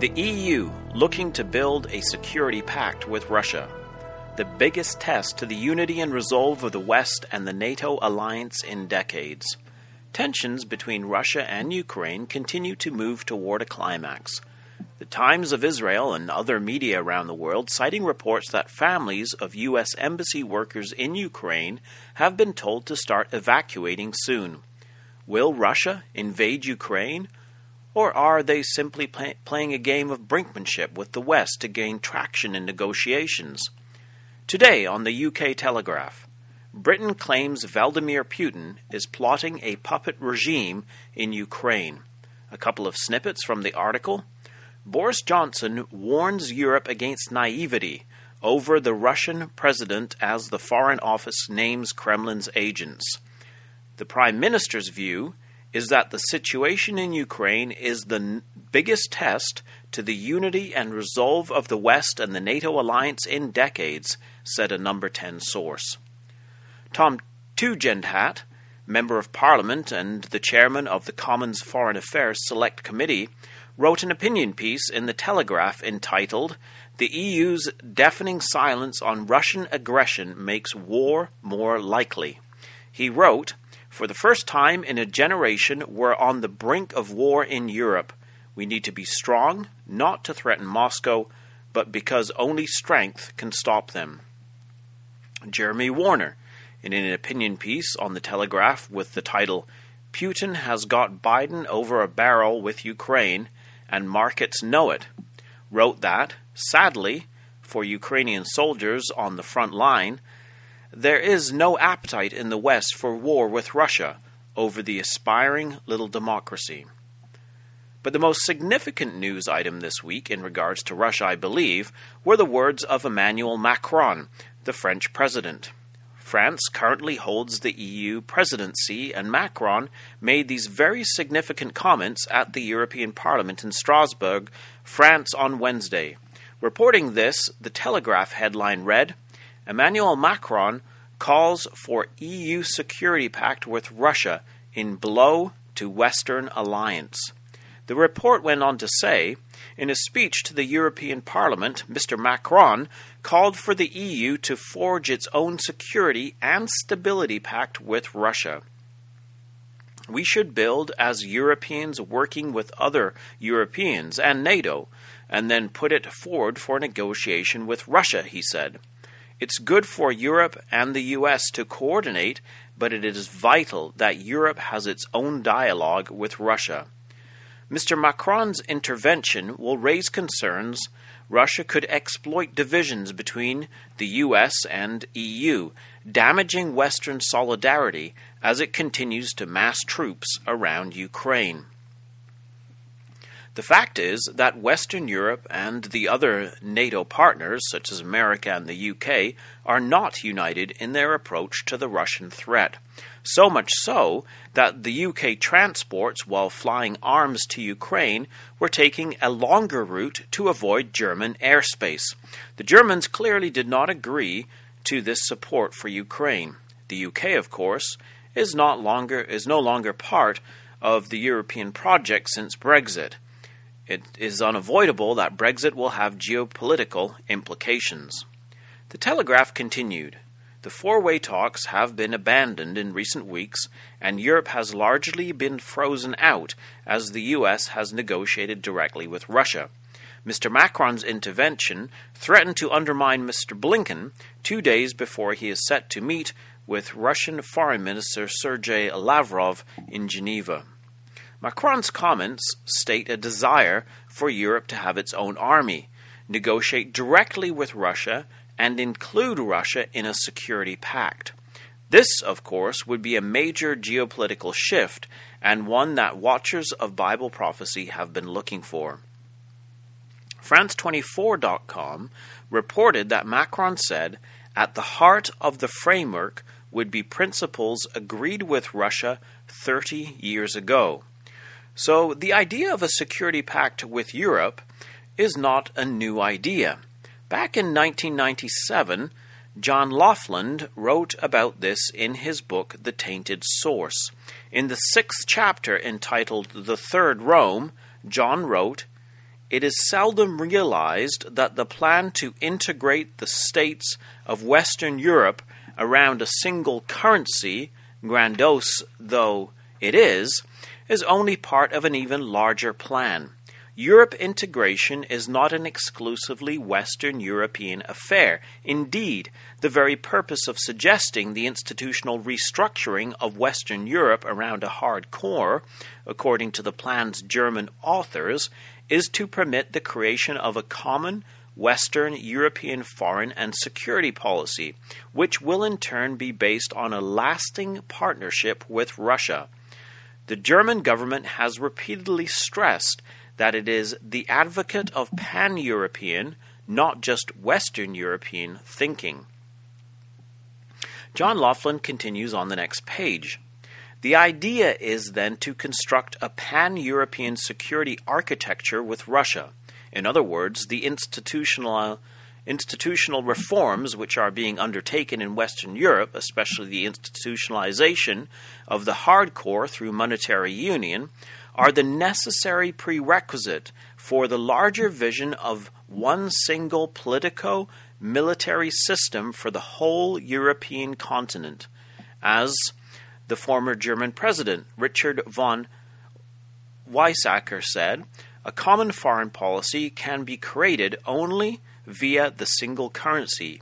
The EU looking to build a security pact with Russia. The biggest test to the unity and resolve of the West and the NATO alliance in decades. Tensions between Russia and Ukraine continue to move toward a climax. The Times of Israel and other media around the world citing reports that families of U.S. embassy workers in Ukraine have been told to start evacuating soon. Will Russia invade Ukraine? Or are they simply play- playing a game of brinkmanship with the West to gain traction in negotiations? Today on the UK Telegraph, Britain claims Vladimir Putin is plotting a puppet regime in Ukraine. A couple of snippets from the article. Boris Johnson warns Europe against naivety over the Russian president as the Foreign Office names Kremlin's agents. The Prime Minister's view is that the situation in Ukraine is the n- biggest test to the unity and resolve of the West and the NATO alliance in decades, said a number 10 source. Tom Tugendhat, Member of Parliament and the Chairman of the Commons Foreign Affairs Select Committee, wrote an opinion piece in The Telegraph entitled The EU's Deafening Silence on Russian Aggression Makes War More Likely. He wrote, for the first time in a generation, we're on the brink of war in Europe. We need to be strong, not to threaten Moscow, but because only strength can stop them. Jeremy Warner, in an opinion piece on the Telegraph with the title, Putin has got Biden over a barrel with Ukraine, and markets know it, wrote that, sadly, for Ukrainian soldiers on the front line, there is no appetite in the West for war with Russia over the aspiring little democracy. But the most significant news item this week in regards to Russia, I believe, were the words of Emmanuel Macron, the French president. France currently holds the EU presidency, and Macron made these very significant comments at the European Parliament in Strasbourg, France, on Wednesday. Reporting this, the Telegraph headline read Emmanuel Macron calls for EU security pact with Russia in blow to Western alliance. The report went on to say, in a speech to the European Parliament, Mr. Macron called for the EU to forge its own security and stability pact with Russia. We should build as Europeans working with other Europeans and NATO, and then put it forward for negotiation with Russia, he said. It's good for Europe and the US to coordinate, but it is vital that Europe has its own dialogue with Russia. Mr. Macron's intervention will raise concerns Russia could exploit divisions between the US and EU, damaging Western solidarity as it continues to mass troops around Ukraine. The fact is that Western Europe and the other NATO partners, such as America and the UK, are not united in their approach to the Russian threat. So much so that the UK transports, while flying arms to Ukraine, were taking a longer route to avoid German airspace. The Germans clearly did not agree to this support for Ukraine. The UK, of course, is not longer is no longer part of the European project since Brexit. It is unavoidable that Brexit will have geopolitical implications. The Telegraph continued. The four way talks have been abandoned in recent weeks, and Europe has largely been frozen out as the US has negotiated directly with Russia. Mr. Macron's intervention threatened to undermine Mr. Blinken two days before he is set to meet with Russian Foreign Minister Sergei Lavrov in Geneva. Macron's comments state a desire for Europe to have its own army, negotiate directly with Russia, and include Russia in a security pact. This, of course, would be a major geopolitical shift and one that watchers of Bible prophecy have been looking for. France24.com reported that Macron said, at the heart of the framework would be principles agreed with Russia 30 years ago. So the idea of a security pact with Europe is not a new idea. Back in 1997, John Laughland wrote about this in his book, The Tainted Source. In the sixth chapter entitled The Third Rome, John wrote, it is seldom realized that the plan to integrate the states of Western Europe around a single currency, grandiose though it is, is only part of an even larger plan. Europe integration is not an exclusively Western European affair. Indeed, the very purpose of suggesting the institutional restructuring of Western Europe around a hard core, according to the plan's German authors, is to permit the creation of a common Western European foreign and security policy, which will in turn be based on a lasting partnership with Russia. The German government has repeatedly stressed that it is the advocate of pan European, not just Western European, thinking. John Laughland continues on the next page. The idea is then to construct a pan European security architecture with Russia. In other words, the institutional, institutional reforms which are being undertaken in Western Europe, especially the institutionalization of the hard core through monetary union, are the necessary prerequisite for the larger vision of one single politico military system for the whole European continent, as the former German president Richard von Weizsäcker said, a common foreign policy can be created only via the single currency.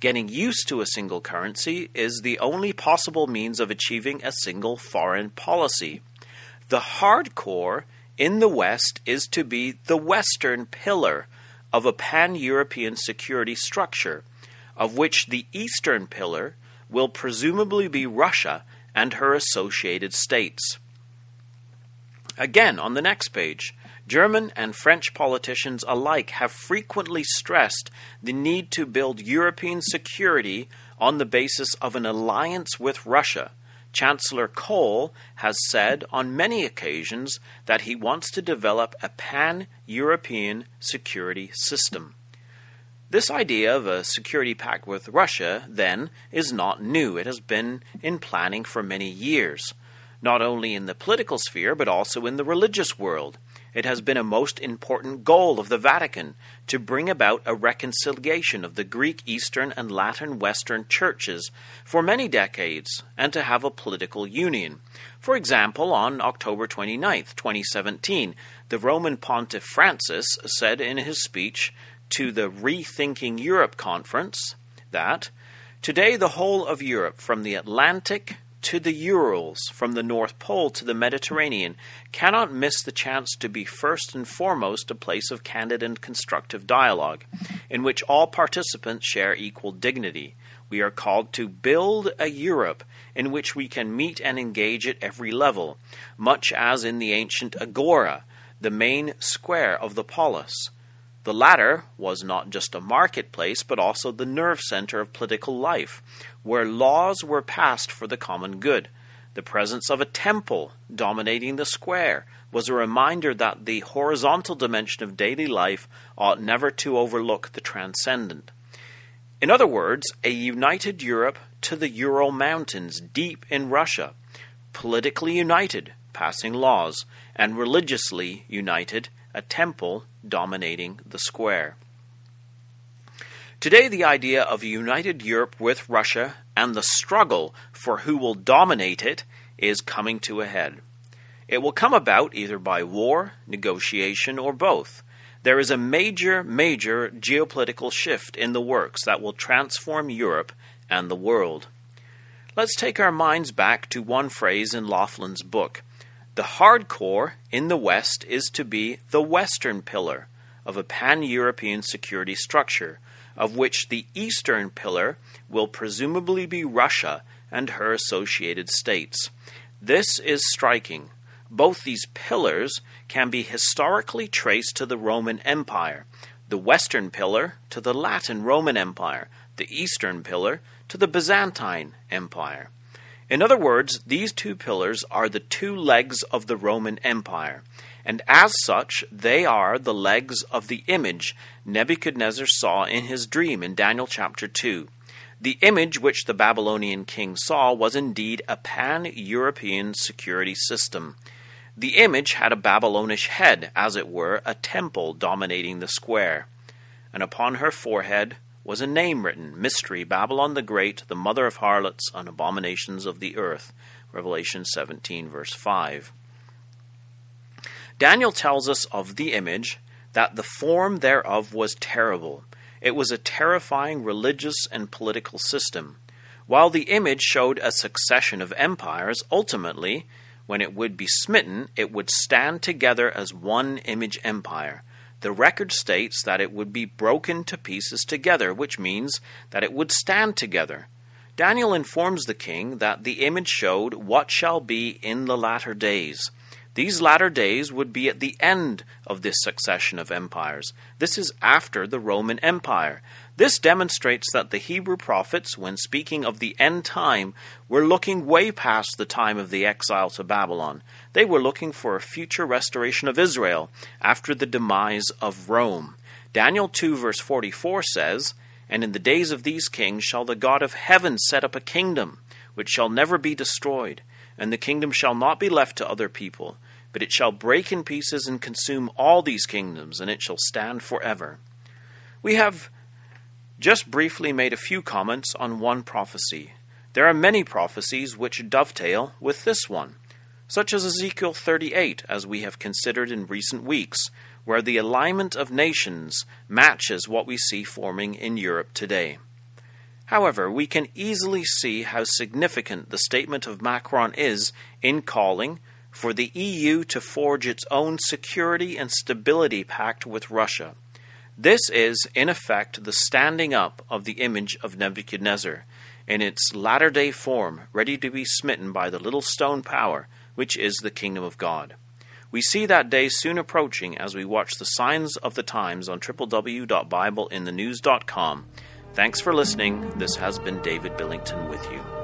Getting used to a single currency is the only possible means of achieving a single foreign policy. The hard core in the West is to be the Western pillar of a pan European security structure, of which the Eastern pillar will presumably be Russia and her associated states. Again, on the next page, German and French politicians alike have frequently stressed the need to build European security on the basis of an alliance with Russia Chancellor Kohl has said on many occasions that he wants to develop a pan European security system. This idea of a security pact with Russia, then, is not new. It has been in planning for many years, not only in the political sphere, but also in the religious world. It has been a most important goal of the Vatican to bring about a reconciliation of the Greek Eastern and Latin Western churches for many decades and to have a political union. For example, on October 29, 2017, the Roman Pontiff Francis said in his speech to the Rethinking Europe conference that Today, the whole of Europe, from the Atlantic to the Urals, from the North Pole to the Mediterranean, cannot miss the chance to be first and foremost a place of candid and constructive dialogue, in which all participants share equal dignity. We are called to build a Europe in which we can meet and engage at every level, much as in the ancient Agora, the main square of the polis. The latter was not just a marketplace, but also the nerve center of political life, where laws were passed for the common good. The presence of a temple dominating the square was a reminder that the horizontal dimension of daily life ought never to overlook the transcendent. In other words, a united Europe to the Ural Mountains deep in Russia, politically united, passing laws, and religiously united, a temple dominating the square. Today, the idea of a united Europe with Russia and the struggle for who will dominate it is coming to a head. It will come about either by war, negotiation, or both. There is a major, major geopolitical shift in the works that will transform Europe and the world. Let's take our minds back to one phrase in Laughland's book. The hard core in the West is to be the Western pillar of a pan European security structure of which the eastern pillar will presumably be Russia and her associated states. This is striking. Both these pillars can be historically traced to the Roman Empire, the western pillar to the Latin Roman Empire, the eastern pillar to the Byzantine Empire. In other words, these two pillars are the two legs of the Roman Empire, and as such, they are the legs of the image Nebuchadnezzar saw in his dream in Daniel chapter 2. The image which the Babylonian king saw was indeed a pan European security system. The image had a Babylonish head, as it were, a temple dominating the square. And upon her forehead was a name written Mystery, Babylon the Great, the mother of harlots and abominations of the earth. Revelation 17, verse 5. Daniel tells us of the image that the form thereof was terrible. It was a terrifying religious and political system. While the image showed a succession of empires, ultimately, when it would be smitten, it would stand together as one image empire. The record states that it would be broken to pieces together, which means that it would stand together. Daniel informs the king that the image showed what shall be in the latter days. These latter days would be at the end of this succession of empires. This is after the Roman Empire. This demonstrates that the Hebrew prophets, when speaking of the end time, were looking way past the time of the exile to Babylon. They were looking for a future restoration of Israel after the demise of Rome. Daniel 2, verse 44 says, And in the days of these kings shall the God of heaven set up a kingdom, which shall never be destroyed, and the kingdom shall not be left to other people, but it shall break in pieces and consume all these kingdoms, and it shall stand forever. We have just briefly made a few comments on one prophecy. There are many prophecies which dovetail with this one, such as Ezekiel 38, as we have considered in recent weeks, where the alignment of nations matches what we see forming in Europe today. However, we can easily see how significant the statement of Macron is in calling for the EU to forge its own security and stability pact with Russia this is, in effect, the standing up of the image of Nebuchadnezzar in its latter day form, ready to be smitten by the little stone power, which is the kingdom of God. We see that day soon approaching as we watch the signs of the times on www.bibleinthenews.com. Thanks for listening. This has been David Billington with you.